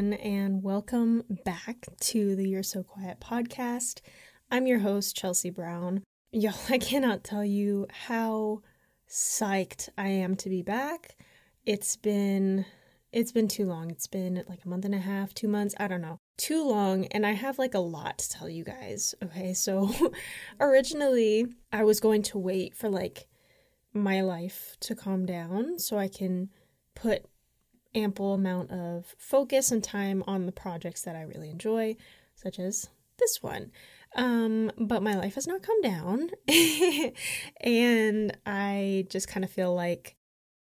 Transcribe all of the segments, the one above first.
everyone, and welcome back to the You're So Quiet podcast. I'm your host, Chelsea Brown. Y'all, I cannot tell you how psyched I am to be back. It's been it's been too long. It's been like a month and a half, 2 months, I don't know. Too long and I have like a lot to tell you guys. Okay? So originally I was going to wait for like my life to calm down so I can put ample amount of focus and time on the projects that I really enjoy, such as this one. Um, but my life has not come down. and I just kind of feel like,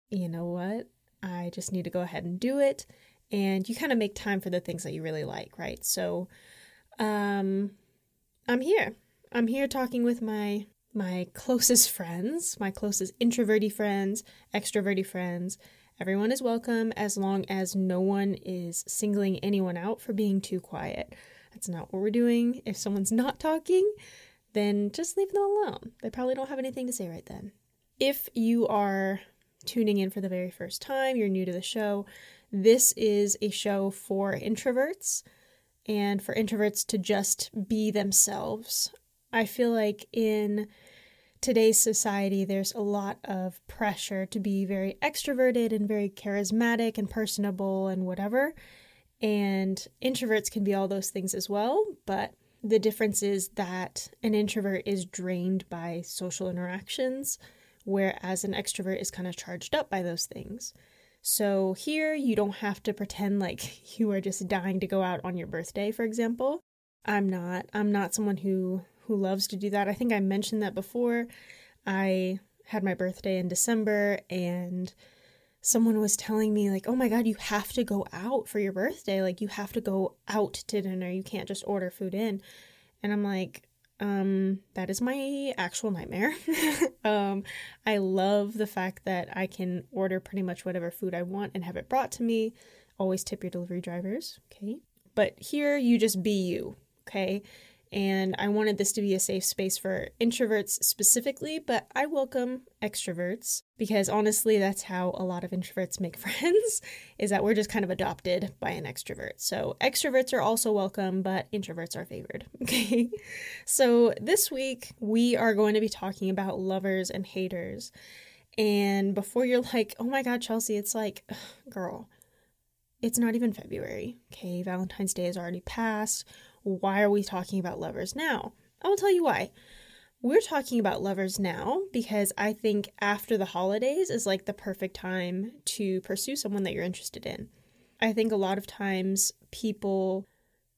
you know what? I just need to go ahead and do it. And you kind of make time for the things that you really like, right? So um I'm here. I'm here talking with my my closest friends, my closest introverty friends, extroverty friends, Everyone is welcome as long as no one is singling anyone out for being too quiet. That's not what we're doing. If someone's not talking, then just leave them alone. They probably don't have anything to say right then. If you are tuning in for the very first time, you're new to the show, this is a show for introverts and for introverts to just be themselves. I feel like in today's society, there's a lot of pressure to be very extroverted and very charismatic and personable and whatever. And introverts can be all those things as well, but the difference is that an introvert is drained by social interactions, whereas an extrovert is kind of charged up by those things. So here, you don't have to pretend like you are just dying to go out on your birthday, for example. I'm not. I'm not someone who who loves to do that. I think I mentioned that before. I had my birthday in December and someone was telling me like, "Oh my god, you have to go out for your birthday. Like you have to go out to dinner. You can't just order food in." And I'm like, um that is my actual nightmare. um I love the fact that I can order pretty much whatever food I want and have it brought to me. Always tip your delivery drivers, okay? But here you just be you, okay? And I wanted this to be a safe space for introverts specifically, but I welcome extroverts because honestly, that's how a lot of introverts make friends is that we're just kind of adopted by an extrovert. So, extroverts are also welcome, but introverts are favored. Okay. So, this week we are going to be talking about lovers and haters. And before you're like, oh my God, Chelsea, it's like, girl, it's not even February. Okay. Valentine's Day is already passed why are we talking about lovers now? I will tell you why. We're talking about lovers now because I think after the holidays is like the perfect time to pursue someone that you're interested in. I think a lot of times people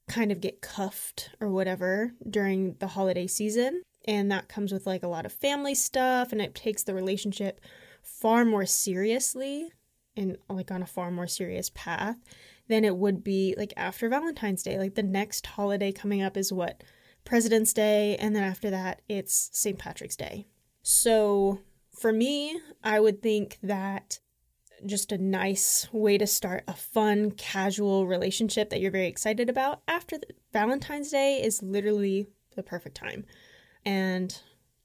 kind of get cuffed or whatever during the holiday season, and that comes with like a lot of family stuff, and it takes the relationship far more seriously and like on a far more serious path than it would be like after Valentine's Day. Like the next holiday coming up is what? President's Day, and then after that, it's St. Patrick's Day. So for me, I would think that just a nice way to start a fun, casual relationship that you're very excited about after Valentine's Day is literally the perfect time. And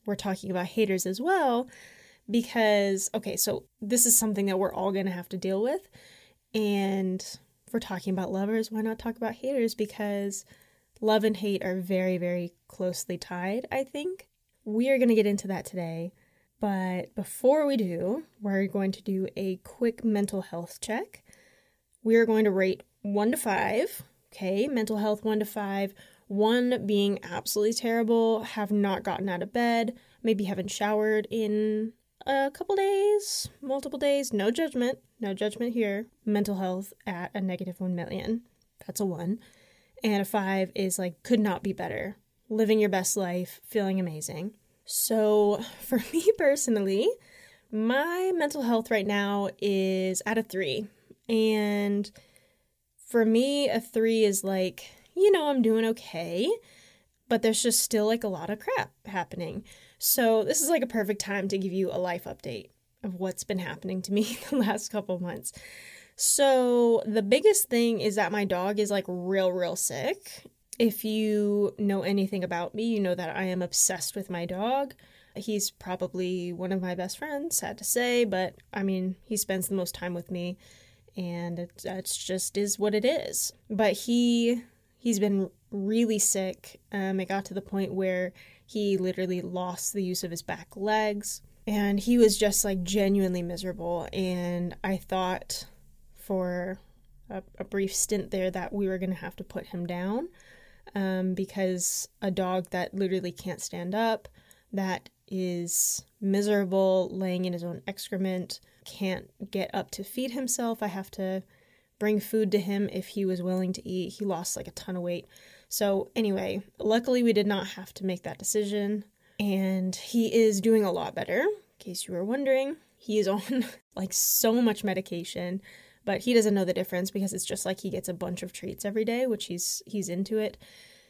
we're talking about haters as well because, okay, so this is something that we're all to have to deal with. And if we're talking about lovers, why not talk about haters? Because love and hate are very, very closely tied, I think. We are going to get into that today. But before we do, we're going to do a quick mental health check. We are going to rate one to five. Okay, mental health one to five. One being absolutely terrible, have not gotten out of bed, maybe haven't showered in a couple days, multiple days, no judgment, no judgment here. Mental health at a negative 1 million. That's a 1. And a 5 is like, could not be better. Living your best life, feeling amazing. So, for me personally, my mental health right now is at a 3. And for me, a 3 is like, you know, I'm doing okay, but there's just still like a lot of crap happening. So, this is like a perfect time to give you a life update of what's been happening to me the last couple months. So, the biggest thing is that my dog is like real, real sick. If you know anything about me, you know that I am obsessed with my dog. He's probably one of my best friends, sad to say, but I mean, he spends the most time with me. and it, it's just is what it is. But he he's been really sick. Um, it got to the point where he literally lost the use of his back legs, and he was just like genuinely miserable. And I thought for a, a brief stint there that we were going to have to put him down um, because a dog that literally can't stand up, that is miserable, laying in his own excrement, can't get up to feed himself. I have to bring food to him if he was willing to eat. He lost like a ton of weight. So, anyway, luckily we did not have to make that decision. And he is doing a lot better, in case you were wondering. He is on like so much medication, but he doesn't know the difference because it's just like he gets a bunch of treats every day, which he's he's into it.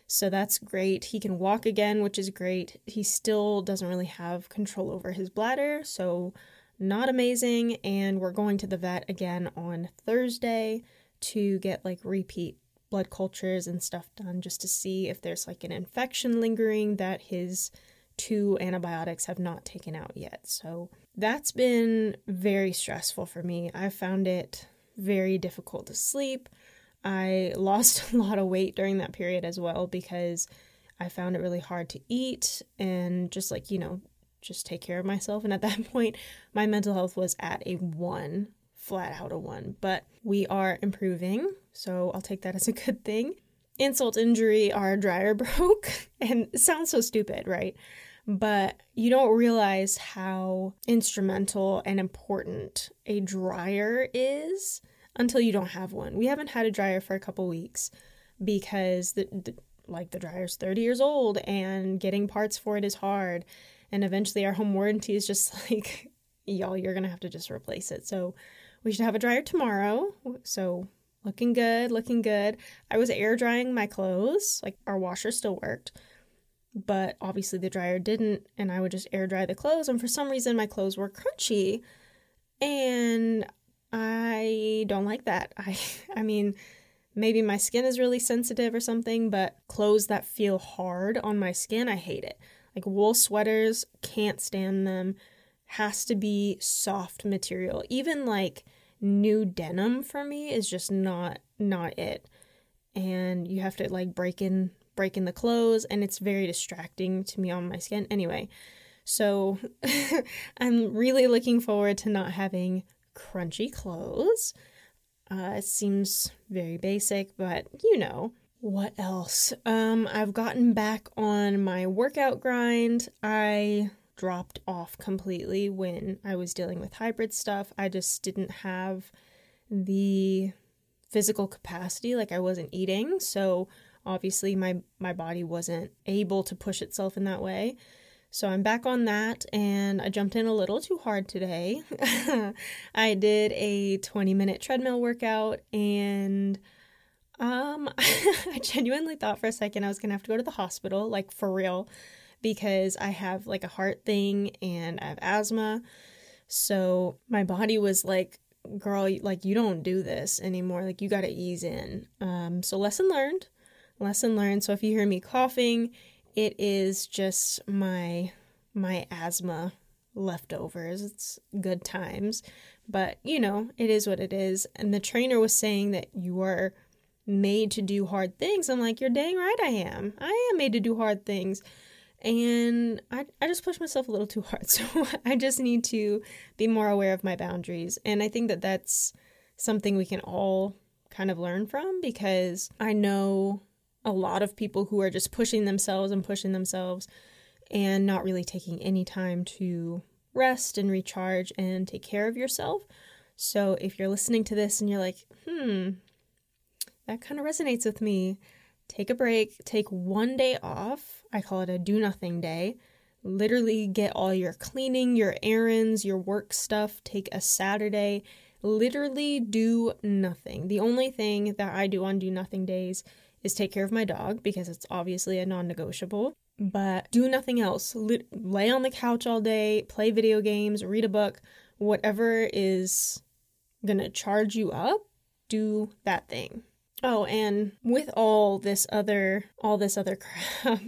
So that's great. He can walk again, which is great. He still doesn't really have control over his bladder, so not amazing. And we're going to the vet again on Thursday to get like repeat blood cultures and stuff done just to see if there's like an infection lingering that his two antibiotics have not taken out yet. So that's been very stressful for me. I found it very difficult to sleep. I lost a lot of weight during that period as well because I found it really hard to eat and just like, you know, just take care of myself. And at that point, my mental health was at a one, flat out a one. But we are improving, so I'll take that as a good thing. Insult injury, our dryer broke. And sounds so stupid, right? But you don't realize how instrumental and important a dryer is until you don't have one. We haven't had a dryer for a couple weeks because the, the like the dryer's 30 years old and getting parts for it is hard and eventually our home warranty is just like y'all you're going to have to just replace it. So we should have a dryer tomorrow. So looking good, looking good. I was air drying my clothes, like our washer still worked. But obviously the dryer didn't and I would just air dry the clothes and for some reason my clothes were crunchy. And I don't like that. I I mean, maybe my skin is really sensitive or something, but clothes that feel hard on my skin, I hate it. Like wool sweaters, can't stand them. Has to be soft material. Even like new denim for me is just not not it. And you have to like break in break in the clothes and it's very distracting to me on my skin. Anyway, so I'm really looking forward to not having crunchy clothes. Uh, it seems very basic, but you know. What else? Um, I've gotten back on my workout grind. I dropped off completely when I was dealing with hybrid stuff. I just didn't have the physical capacity, like I wasn't eating, so obviously my my body wasn't able to push itself in that way. So I'm back on that and I jumped in a little too hard today. I did a 20 minute treadmill workout and um I genuinely thought for a second I was going to have to go to the hospital like for real because I have like a heart thing and I have asthma. So my body was like girl like you don't do this anymore like you got to ease in. Um so lesson learned. Lesson learned. So if you hear me coughing, it is just my my asthma leftovers. It's good times. But, you know, it is what it is. And the trainer was saying that you are made to do hard things. I'm like, you're dang right I am. I am made to do hard things. And I, I just push myself a little too hard. So I just need to be more aware of my boundaries. And I think that that's something we can all kind of learn from because I know a lot of people who are just pushing themselves and pushing themselves and not really taking any time to rest and recharge and take care of yourself. So if you're listening to this and you're like, hmm, that kind of resonates with me, take a break, take one day off. I call it a do nothing day. Literally get all your cleaning, your errands, your work stuff, take a Saturday. Literally do nothing. The only thing that I do on do nothing days is take care of my dog because it's obviously a non negotiable. But do nothing else. lay on the couch all day, play video games, read a book, whatever is gonna charge you up, do that thing. Oh, and with all this other all this other crap,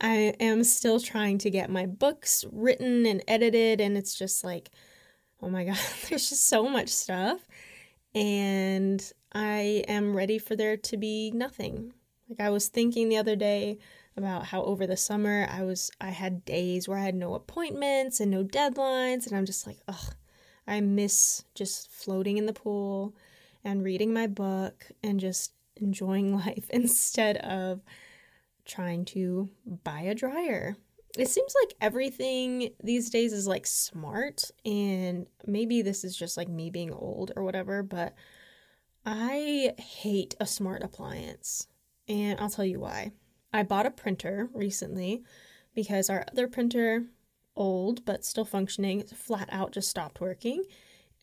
I am still trying to get my books written and edited and it's just like oh my god, there's just so much stuff. and I am ready for there to be nothing. Like I was thinking the other day about how over the summer I was I had days where I had no appointments and no deadlines and I'm just like, ugh, I miss just floating in the pool and reading my book and just enjoying life instead of trying to buy a dryer. It seems like everything these days is like smart, and maybe this is just like me being old or whatever, but I hate a smart appliance, and I'll tell you why. I bought a printer recently because our other printer, old but still functioning, flat out just stopped working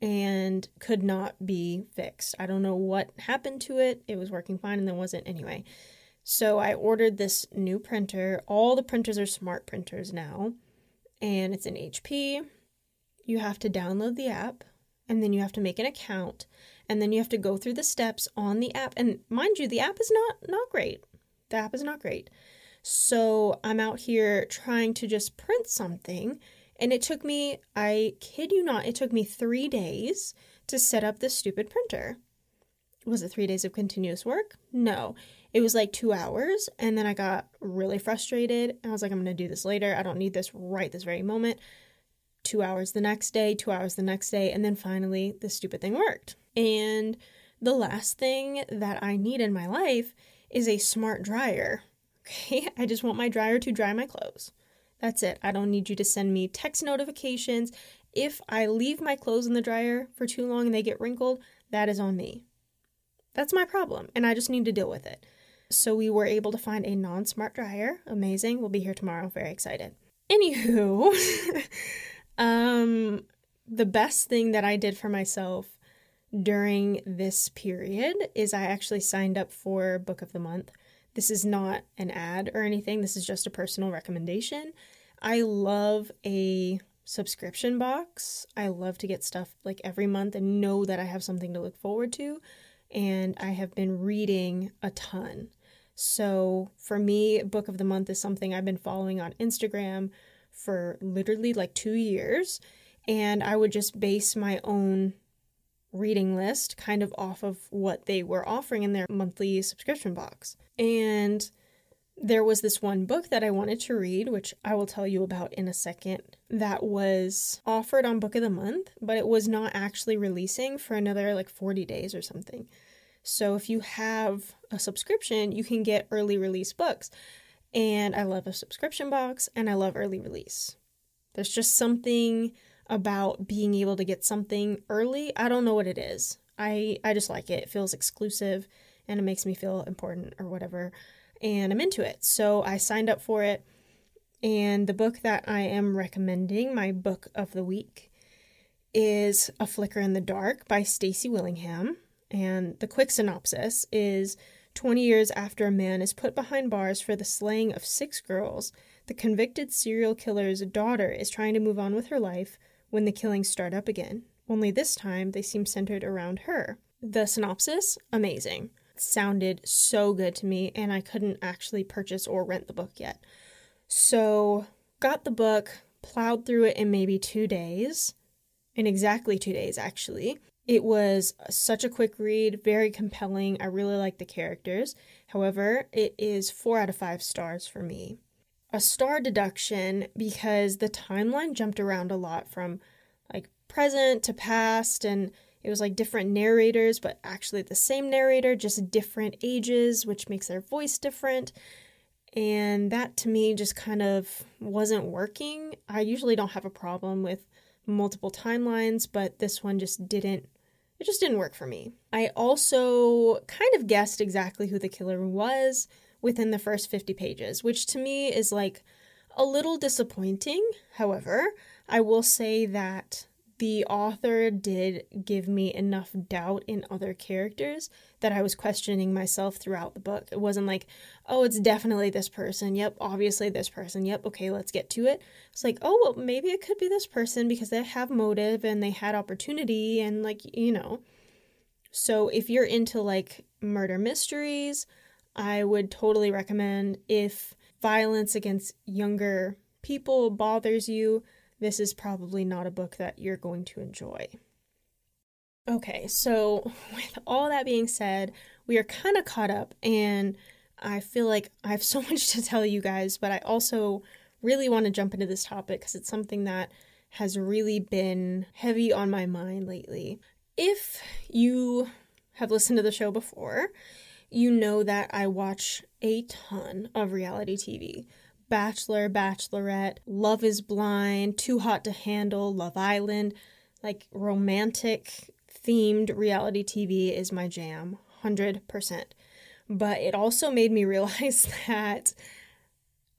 and could not be fixed. I don't know what happened to it. It was working fine and then wasn't anyway. So I ordered this new printer. All the printers are smart printers now, and it's an HP. You have to download the app, and then you have to make an account, and then you have to go through the steps on the app. And mind you, the app is not not great. The app is not great. So I'm out here trying to just print something, and it took me, I kid you not, it took me three days to set up this stupid printer. Was it three days of continuous work? No it was like two hours and then i got really frustrated i was like i'm gonna do this later i don't need this right this very moment two hours the next day two hours the next day and then finally the stupid thing worked and the last thing that i need in my life is a smart dryer okay i just want my dryer to dry my clothes that's it i don't need you to send me text notifications if i leave my clothes in the dryer for too long and they get wrinkled that is on me that's my problem and i just need to deal with it so we were able to find a non smart dryer. Amazing. We'll be here tomorrow. Very excited. Anywho, um, the best thing that I did for myself during this period is I actually signed up for Book of the Month. This is not an ad or anything, this is just a personal recommendation. I love a subscription box. I love to get stuff like every month and know that I have something to look forward to. And I have been reading a ton. So for me, Book of the Month is something I've been following on Instagram for literally like two years. And I would just base my own reading list kind of off of what they were offering in their monthly subscription box. And there was this one book that I wanted to read, which I will tell you about in a second, that was offered on Book of the Month, but it was not actually releasing for another like 40 days or something. So if you have a subscription, you can get early release books. And I love a subscription box and I love early release. There's just something about being able to get something early. I don't know what it is. I I just like it. It feels exclusive and it makes me feel important or whatever. And I'm into it. So I signed up for it. And the book that I am recommending, my book of the week, is A Flicker in the Dark by Stacy Willingham. And the quick synopsis is 20 years after a man is put behind bars for the slaying of six girls, the convicted serial killer's daughter is trying to move on with her life when the killings start up again. Only this time they seem centered around her. The synopsis, amazing. sounded so good to me, and I couldn't actually purchase or rent the book yet. So, got the book, plowed through it in maybe two days, in exactly two days actually, it was uh, such a quick read, very compelling. I really like the characters. However, it is four out of five stars for me. A star deduction because the timeline jumped around a lot from like present to past, and it was like different narrators, but actually the same narrator, just different ages, which makes their voice different. And that to me just kind of wasn't working. I usually don't have a problem with multiple timelines, but this one just didn't it just didn't work for me. I also kind of guessed exactly who the killer was within the first 50 pages, which to me is like a little disappointing. However, I will say that the author did give me enough doubt in other characters that I was questioning myself throughout the book. It wasn't like, oh, it's definitely this person. Yep, obviously this person. Yep, okay, let's get to it. It's like, oh, well, maybe it could be this person because they have motive and they had opportunity and, like, you know. So if you're into like murder mysteries, I would totally recommend if violence against younger people bothers you this is probably not a book that you're going to enjoy. Okay, so with all that being said, we are kind of caught up, and I feel like I have so much to tell you guys, but I also really want to jump into this topic because it's something that has really been heavy on my mind lately. If you have listened to the show before, you know that I watch a ton of reality TV. Bachelor, Bachelorette, Love is Blind, Too Hot to Handle, Love Island, like romantic themed reality TV is my jam, 100%. But it also made me realize that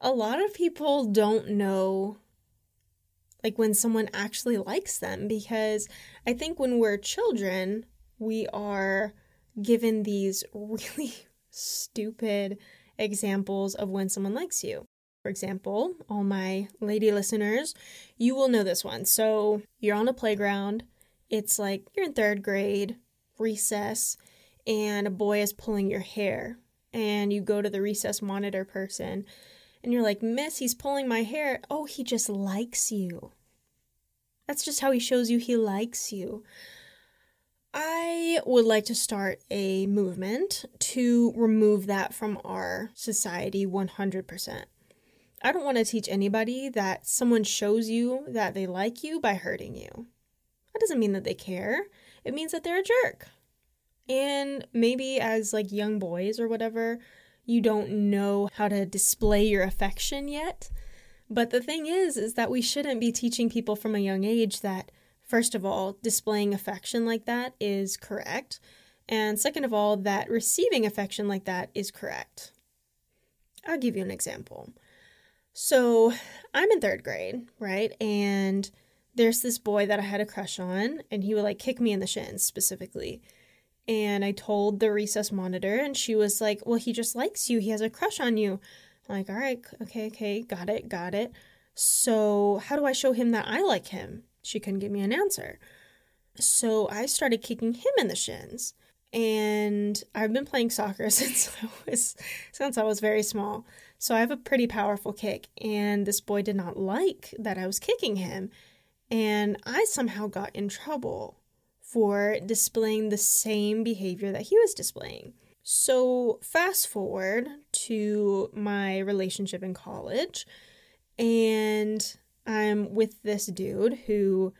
a lot of people don't know like when someone actually likes them because I think when we're children, we are given these really stupid examples of when someone likes you. For example, all my lady listeners, you will know this one. So you're on a playground, it's like you're in third grade, recess, and a boy is pulling your hair. And you go to the recess monitor person and you're like, Miss, he's pulling my hair. Oh, he just likes you. That's just how he shows you he likes you. I would like to start a movement to remove that from our society 100%. I don't want to teach anybody that someone shows you that they like you by hurting you. That doesn't mean that they care. It means that they're a jerk. And maybe as like young boys or whatever, you don't know how to display your affection yet. But the thing is is that we shouldn't be teaching people from a young age that first of all, displaying affection like that is correct, and second of all, that receiving affection like that is correct. I'll give you an example. So, I'm in 3rd grade, right? And there's this boy that I had a crush on, and he would like kick me in the shins specifically. And I told the recess monitor, and she was like, Well, he just likes you. He has a crush on you. I'm like, All right, okay, okay, got it, got it. So, how do I show him that I like him? She couldn't give me an answer. So, I started kicking him in the shins. And I've been playing soccer since I was since I was very small. So I have a pretty powerful kick and this boy did not like that I was kicking him and I somehow got in trouble for displaying the same behavior that he was displaying. So, fast forward to my relationship in college, and I'm with this dude who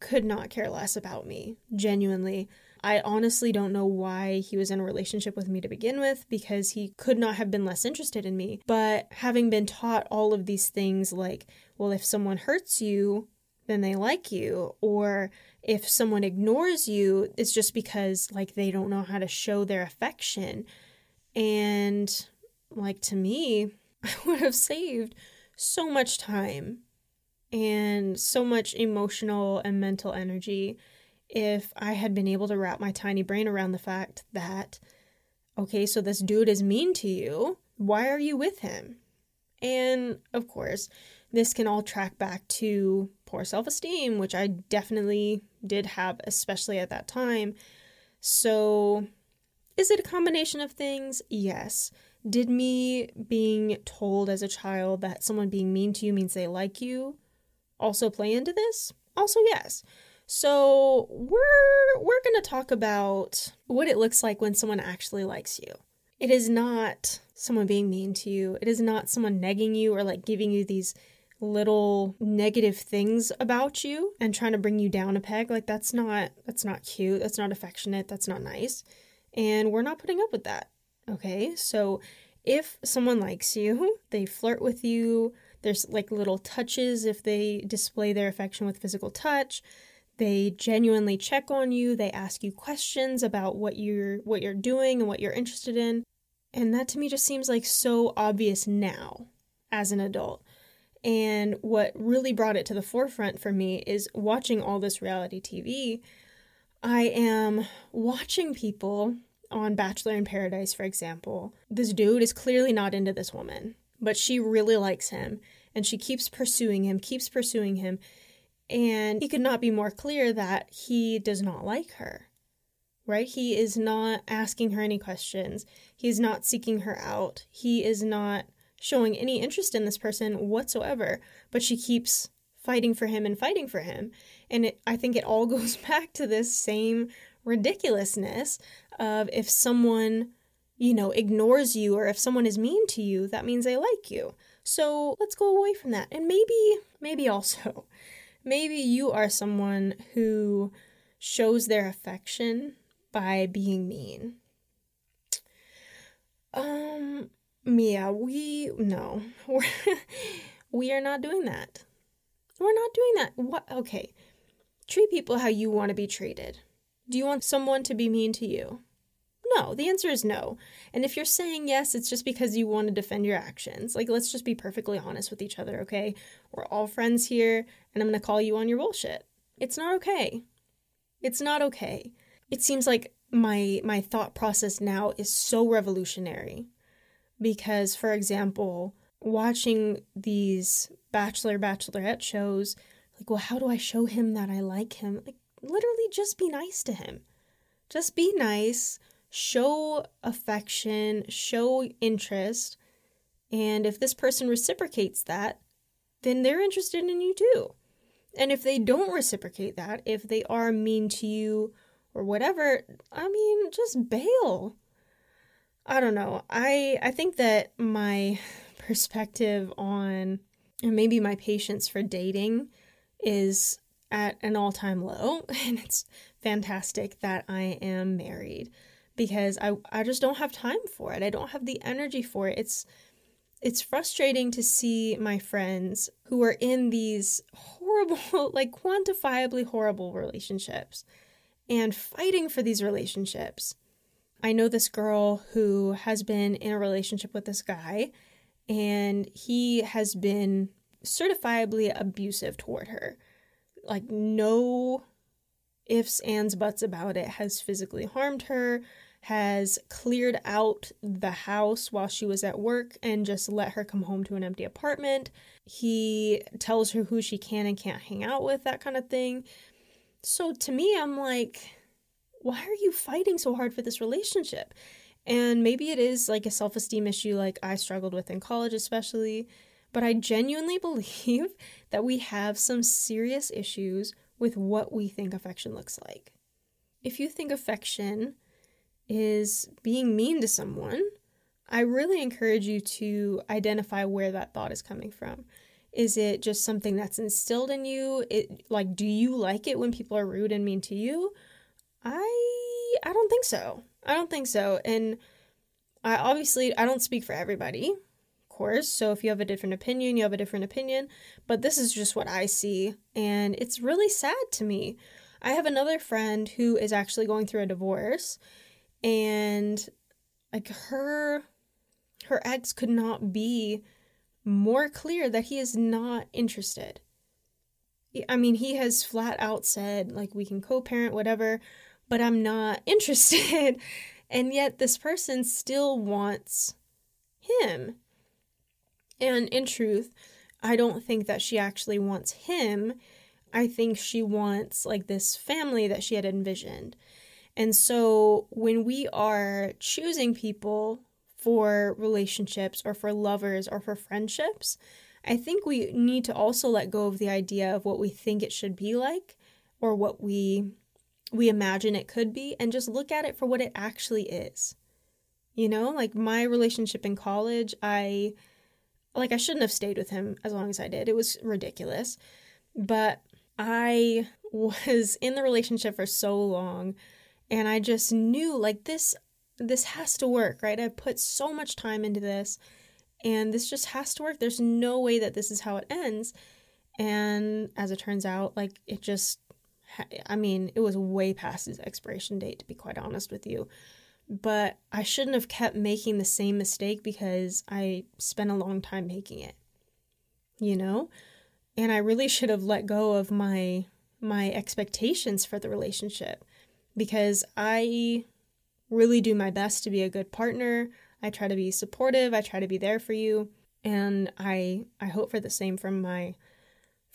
could not care less about me, genuinely. I honestly don't know why he was in a relationship with me to begin with because he could not have been less interested in me. But having been taught all of these things, like, well, if someone hurts you, then they like you or if someone ignores you it's just because like they don't know how to show their affection and like to me i would have saved so much time and so much emotional and mental energy if i had been able to wrap my tiny brain around the fact that okay so this dude is mean to you why are you with him and of course this can all track back to poor self esteem, which I definitely did have, especially at that time. So, is it a combination of things? Yes. Did me being told as a child that someone being mean to you means they like you also play into this? Also, yes. So, we're we're going to talk about what it looks like when someone actually likes you. It is not someone being mean to you. It is not someone negging you or like giving you these little negative things about you and trying to bring you down a peg. Like that's not that's not cute. That's not affectionate. That's not nice. And we're not putting up with that okay? So if someone likes you they flirt with you. There's like little touches if they display their affection with physical touch they genuinely check on you they ask you questions about what you're what you're doing and what you're interested in and that to me just seems like so obvious now as an adult and what really brought it to the forefront for me is watching all this reality TV. I am watching people on Bachelor in Paradise, for example. This dude is clearly not into this woman, but she really likes him and she keeps pursuing him, keeps pursuing him. And he could not be more clear that he does not like her, right? He is not asking her any questions. He's not seeking her out. He is not showing any interest in this person whatsoever, but she keeps fighting for him and fighting for him. And it, I think it all goes back to this same ridiculousness of if someone, you know, ignores you or if someone is mean to you, that means they like you. So let's go away from that. And maybe, maybe also, maybe you are someone who shows their affection by being mean. Um, Mia, we, no, we're, we are not doing that. We're not doing that. What? Okay. Treat people how you want to be treated. Do you want someone to be mean to you? No, the answer is no. And if you're saying yes, it's just because you want to defend your actions. Like, let's just be perfectly honest with each other, okay? We're all friends here, and I'm going to call you on your bullshit. It's not okay. It's not okay. It seems like my my thought process now is so revolutionary because for example, watching these bachelor bachelorette shows, like, well, how do I show him that I like him? Like literally just be nice to him. Just be nice, show affection, show interest, and if this person reciprocates that, then they're interested in you too. And if they don't reciprocate that, if they are mean to you or whatever, I mean, just bail. I don't know. I I think that my perspective on and maybe my patience for dating is at an all-time low and it's fantastic that I am married because I I just don't have time for it. I don't have the energy for it. It's it's frustrating to see my friends who are in these horrible, like quantifiably horrible relationships and fighting for these relationships. I know this girl who has been in a relationship with this guy, and he has been certifiably abusive toward her. Like, no ifs, ands, buts about it, has physically harmed her, has cleared out the house while she was at work and just let her come home to an empty apartment. He tells her who she can and can't hang out with, that kind of thing. So to me, I'm like, why are you fighting so hard for this relationship? And maybe it is like a self esteem issue, like I struggled with in college, especially. But I genuinely believe that we have some serious issues with what we think affection looks like. If you think affection is being mean to someone, I really encourage you to identify where that thought is coming from. Is it just something that's instilled in you? It like do you like it when people are rude and mean to you? I I don't think so. I don't think so. And I obviously I don't speak for everybody, of course. So if you have a different opinion, you have a different opinion, but this is just what I see and it's really sad to me. I have another friend who is actually going through a divorce and like her her ex could not be more clear that he is not interested. I mean, he has flat out said, like, we can co parent, whatever, but I'm not interested. and yet, this person still wants him. And in truth, I don't think that she actually wants him. I think she wants, like, this family that she had envisioned. And so when we are choosing people for relationships or for lovers or for friendships, I think we need to also let go of the idea of what we think it should be like or what we we imagine it could be and just look at it for what it actually is. You know, like my relationship in college, I like I shouldn't have stayed with him as long as I did. It was ridiculous. But I was in the relationship for so long and I just knew like this this has to work, right? I've put so much time into this and this just has to work. There's no way that this is how it ends. And as it turns out, like it just I mean, it was way past its expiration date to be quite honest with you. But I shouldn't have kept making the same mistake because I spent a long time making it. You know? And I really should have let go of my my expectations for the relationship because I really do my best to be a good partner. I try to be supportive, I try to be there for you, and I I hope for the same from my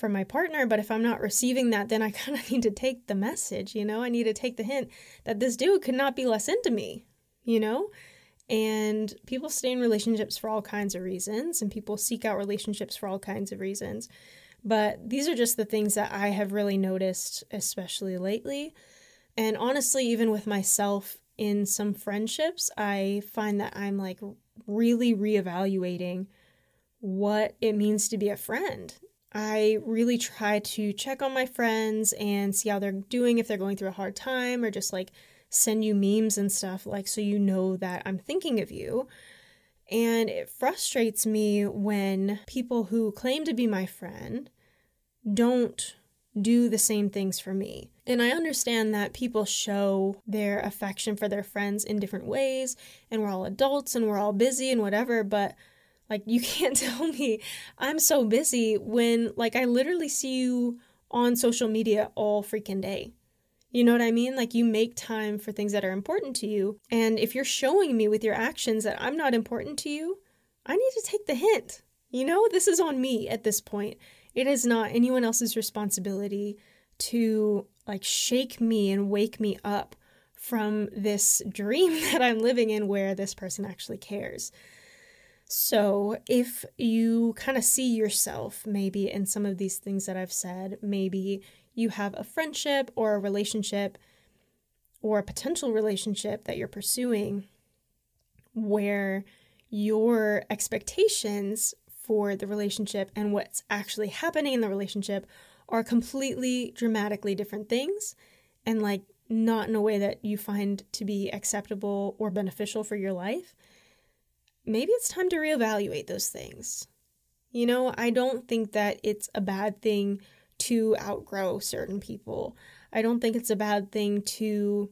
from my partner, but if I'm not receiving that, then I kind of need to take the message, you know? I need to take the hint that this dude could not be less into me, you know? And people stay in relationships for all kinds of reasons, and people seek out relationships for all kinds of reasons. But these are just the things that I have really noticed, especially lately. And honestly, even with myself in some friendships, I find that I'm like really reevaluating what it means to be a friend. I really try to check on my friends and see how they're doing, if they're going through a hard time, or just like send you memes and stuff, like so you know that I'm thinking of you. And it frustrates me when people who claim to be my friend don't do the same things for me. And I understand that people show their affection for their friends in different ways, and we're all adults and we're all busy and whatever, but like, you can't tell me I'm so busy when, like, I literally see you on social media all freaking day. You know what I mean? Like, you make time for things that are important to you. And if you're showing me with your actions that I'm not important to you, I need to take the hint. You know, this is on me at this point. It is not anyone else's responsibility to like shake me and wake me up from this dream that I'm living in where this person actually cares. So, if you kind of see yourself maybe in some of these things that I've said, maybe you have a friendship or a relationship or a potential relationship that you're pursuing where your expectations for the relationship and what's actually happening in the relationship are completely dramatically different things and like not in a way that you find to be acceptable or beneficial for your life maybe it's time to reevaluate those things. You know, I don't think that it's a bad thing to outgrow certain people. I don't think it's a bad thing to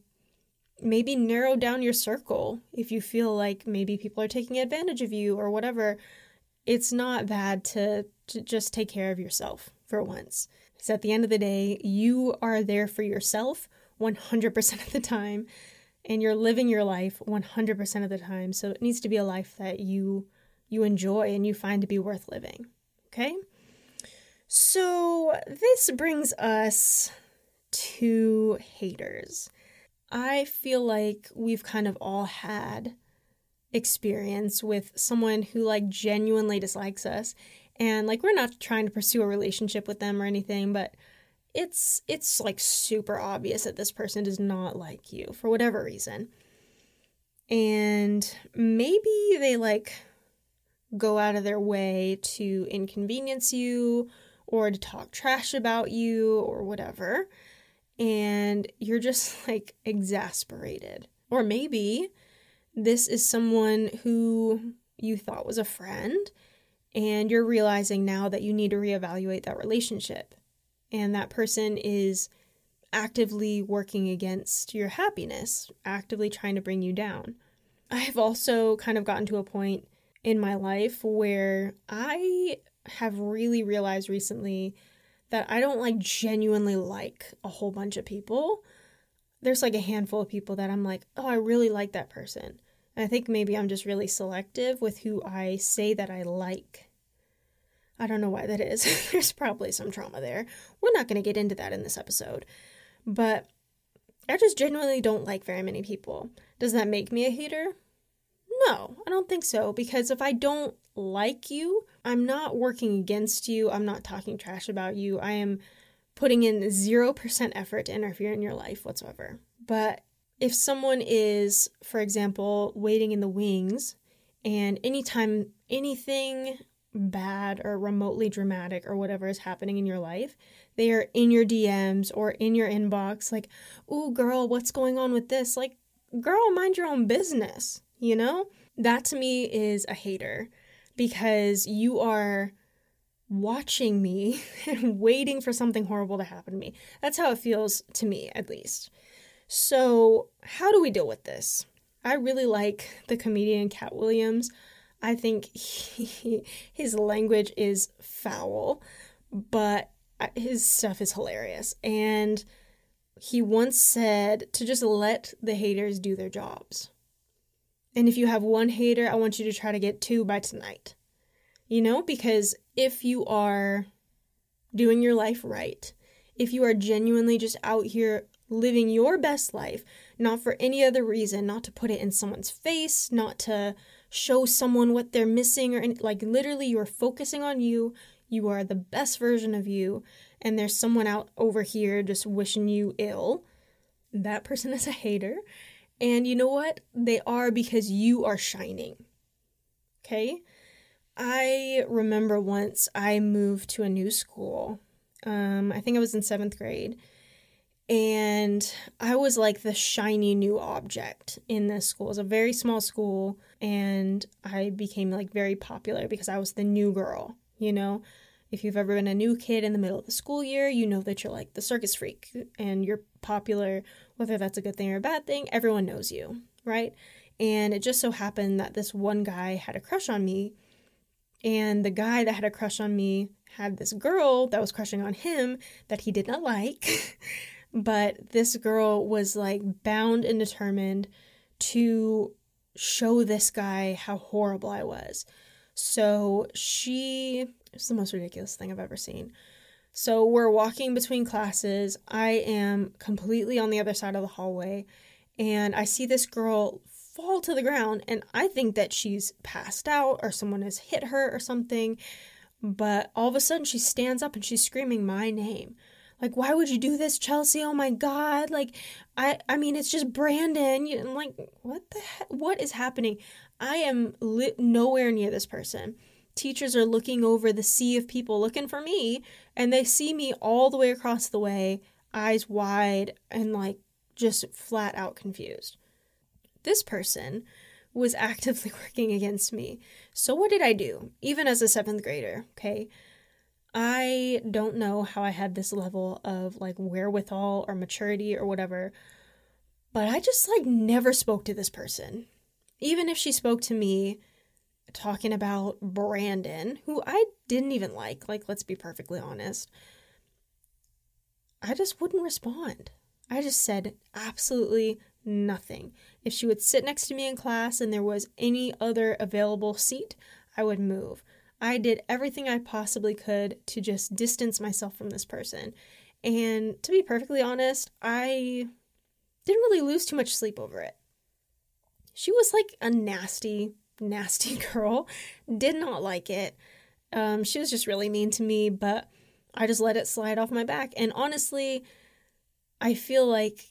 maybe narrow down your circle if you feel like maybe people are taking advantage of you or whatever. It's not bad to, to just take care of yourself for once. Because at the end of the day, you are there for yourself 100% of the time and you're living your life 100% of the time. So it needs to be a life that you you enjoy and you find to be worth living. Okay? So this brings us to haters. I feel like we've kind of all had experience with someone who like genuinely dislikes us and like we're not trying to pursue a relationship with them or anything, but it's it's like super obvious that this person does not like you for whatever reason. And maybe they like go out of their way to inconvenience you or to talk trash about you or whatever. And you're just like exasperated. Or maybe this is someone who you thought was a friend and you're realizing now that you need to reevaluate that relationship and that person is actively working against your happiness, actively trying to bring you down. I've also kind of gotten to a point in my life where I have really realized recently that I don't like genuinely like a whole bunch of people. There's like a handful of people that I'm like, oh, I really like that person. And I think maybe I'm just really selective with who I say that I like. I don't know why that is. There's probably some trauma there. We're not going to get into that in this episode. But I just genuinely don't like very many people. Does that make me a hater? No, I don't think so. Because if I don't like you, I'm not working against you. I'm not talking trash about you. I am putting in 0% effort to interfere in your life whatsoever. But if someone is, for example, waiting in the wings, and anytime anything bad or remotely dramatic or whatever is happening in your life, they are in your DMs or in your inbox, like, ooh, girl, what's going on with this? Like, girl, mind your own business, you know? That to me is a hater because you are watching me and waiting for something horrible to happen to me. That's how it feels to me, at least. So, how do we deal with this? I really like the comedian Katt Williams. I think he, his language is foul, but his stuff is hilarious. And he once said to just let the haters do their jobs. And if you have one hater, I want you to try to get two by tonight. You know, because if you are doing your life right, if you are genuinely just out here living your best life, not for any other reason, not to put it in someone's face, not to show someone what they're missing or any, like literally you're focusing on you. You are the best version of you and there's someone out over here just wishing you ill. That person is a hater. And you know what? They are because you are shining. Okay? I remember once I moved to a new school. Um, I think I was in seventh grade and I was like the shiny new object in this school. It was a very small school, and I became like very popular because I was the new girl, you know? If you've ever been a new kid in the middle of the school year, you know that you're like the circus freak and you're popular, whether that's a good thing or a bad thing, everyone knows you, right? And it just so happened that this one guy had a crush on me, and the guy that had a crush on me had this girl that was crushing on him that he did not like. But this girl was like bound and determined to show this guy how horrible I was. So she, it's the most ridiculous thing I've ever seen. So we're walking between classes. I am completely on the other side of the hallway, and I see this girl fall to the ground, and I think that she's passed out or someone has hit her or something. But all of a sudden, she stands up and she's screaming my name. Like why would you do this chelsea? Oh my god. Like i i mean it's just brandon. You I'm like what the heck what is happening? I am li- nowhere near this person. Teachers are looking over the sea of people looking for me and they see me all the way across the way eyes wide and like just flat out confused this person was actively working against me so what did i do even as a seventh grader okay I don't know how I had this level of like wherewithal or maturity or whatever, but I just like never spoke to this person. Even if she spoke to me talking about Brandon, who I didn't even like, like let's be perfectly honest, I just wouldn't respond. I just said absolutely nothing. If she would sit next to me in class and there was any other available seat, I would move. I did everything I possibly could to just distance myself from this person. And to be perfectly honest, I didn't really lose too much sleep over it. She was like a nasty, nasty girl. Did not like it. Um, she was just really mean to me, but I just let it slide off my back. And honestly, I feel like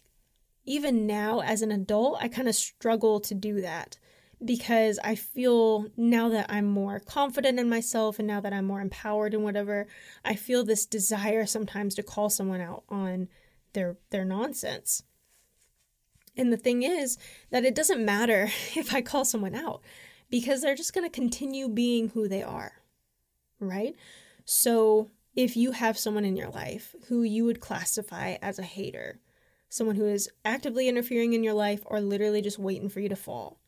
even now as an adult, I kind of struggle to do that because I feel now that I'm more confident in myself and now that I'm more empowered and whatever, I feel this desire sometimes to call someone out on their their nonsense. And the thing is that it doesn't matter if I call someone out because they're just going to continue being who they are. Right? So, if you have someone in your life who you would classify as a hater, someone who is actively interfering in your life or literally just waiting for you to fall,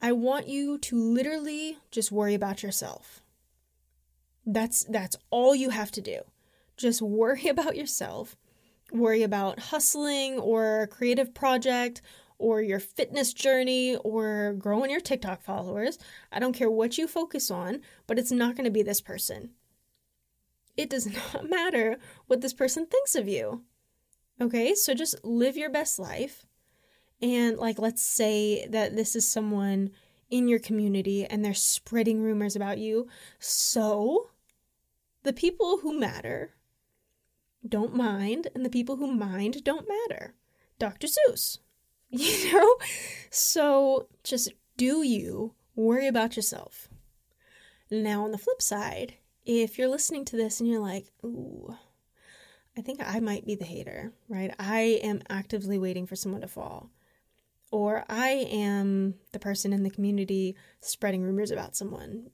I want you to literally just worry about yourself. That's that's all you have to do. Just worry about yourself. Worry about hustling or a creative project or your fitness journey or growing your TikTok followers. I don't care what you focus on, but it's not going to be this person. It does not matter what this person thinks of you. Okay? So just live your best life and like let's say that this is someone in your community and they're spreading rumors about you. So the people who matter don't mind, and the people who mind don't matter. Dr. Seuss. You know? So just do you worry about yourself. Now, on the flip side, if you're listening to this and you're like, ooh, I think I might be the hater, right? I am actively waiting for someone to fall or I am the person in the community spreading rumors about someone.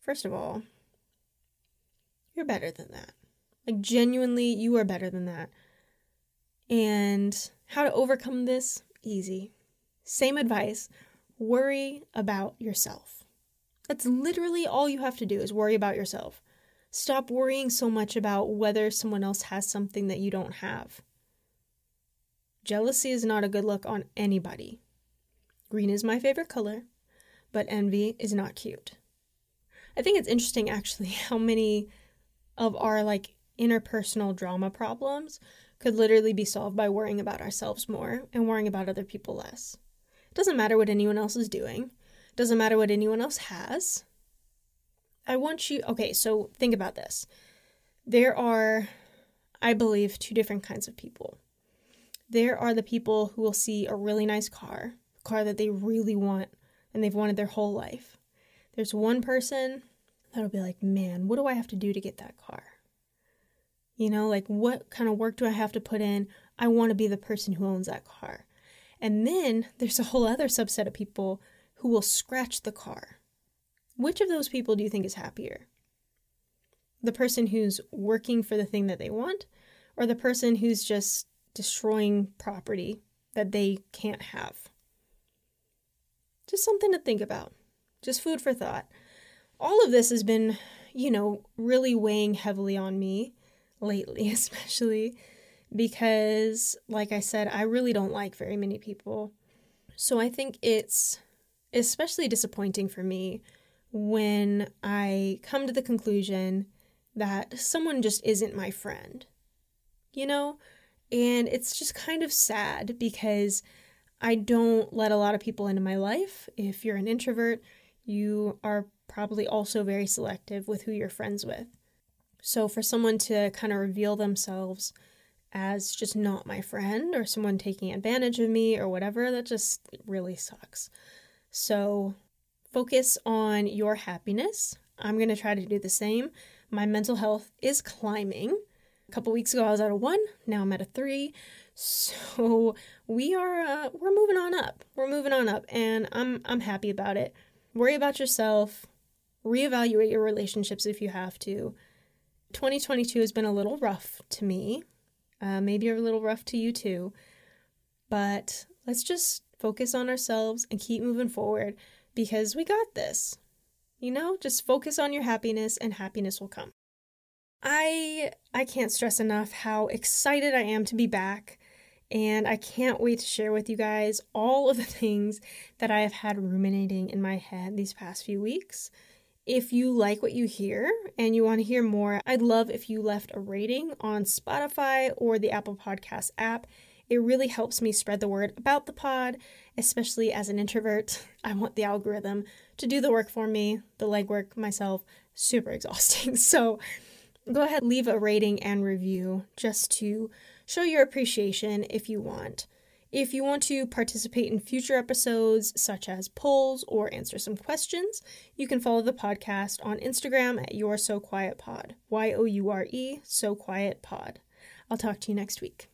First of all, you're better than that. Like, genuinely, you are better than that. And how to overcome this? Easy. Same advice worry about yourself. That's literally all you have to do is worry about yourself. Stop worrying so much about whether someone else has something that you don't have. Jealousy is not a good look on anybody. Green is my favorite color, but envy is not cute. I think it's interesting actually how many of our like interpersonal drama problems could literally be solved by worrying about ourselves more and worrying about other people less. It doesn't matter what anyone else is doing, it doesn't matter what anyone else has. I want you, okay, so think about this. There are, I believe, two different kinds of people. There are the people who will see a really nice car, a car that they really want and they've wanted their whole life. There's one person that'll be like, man, what do I have to do to get that car? You know, like what kind of work do I have to put in? I want to be the person who owns that car. And then there's a whole other subset of people who will scratch the car. Which of those people do you think is happier? The person who's working for the thing that they want, or the person who's just destroying property that they can't have? Just something to think about. Just food for thought. All of this has been, you know, really weighing heavily on me lately, especially because, like I said, I really don't like very many people. So I think it's especially disappointing for me when I come to the conclusion that someone just isn't my friend. You know? And it's just kind of sad because I don't let a lot of people into my life. If you're an introvert, you are probably also very selective with who you're friends with. So for someone to kind of reveal themselves as just not my friend or someone taking advantage of me or whatever, that just really sucks. So focus on your happiness. I'm going to try to do the same. My mental health is climbing. A couple weeks ago I was at a 1, now I'm at a 3. So we are uh, we're moving on up. We're moving on up and I'm I'm happy about it. Worry about yourself. Reevaluate your relationships if you have to. 2022 has been a little rough to me. Uh, maybe a little rough to you too. But let's just focus on ourselves and keep moving forward because we got this. You know, just focus on your happiness and happiness will come. I I can't stress enough how excited I am to be back and I can't wait to share with you guys all of the things that I have had ruminating in my head these past few weeks. If you like what you hear and you want to hear more, I'd love if you left a rating on Spotify or the Apple Podcast app. It really helps me spread the word about the pod, especially as an introvert. I want the algorithm to do the work for me, the legwork myself. Super exhausting. So go ahead, leave a rating and review just to show your appreciation if you want. If you want to participate in future episodes, such as polls or answer some questions, you can follow the podcast on Instagram at You're So Quiet Pod. Y O U R E, So Quiet Pod. I'll talk to you next week.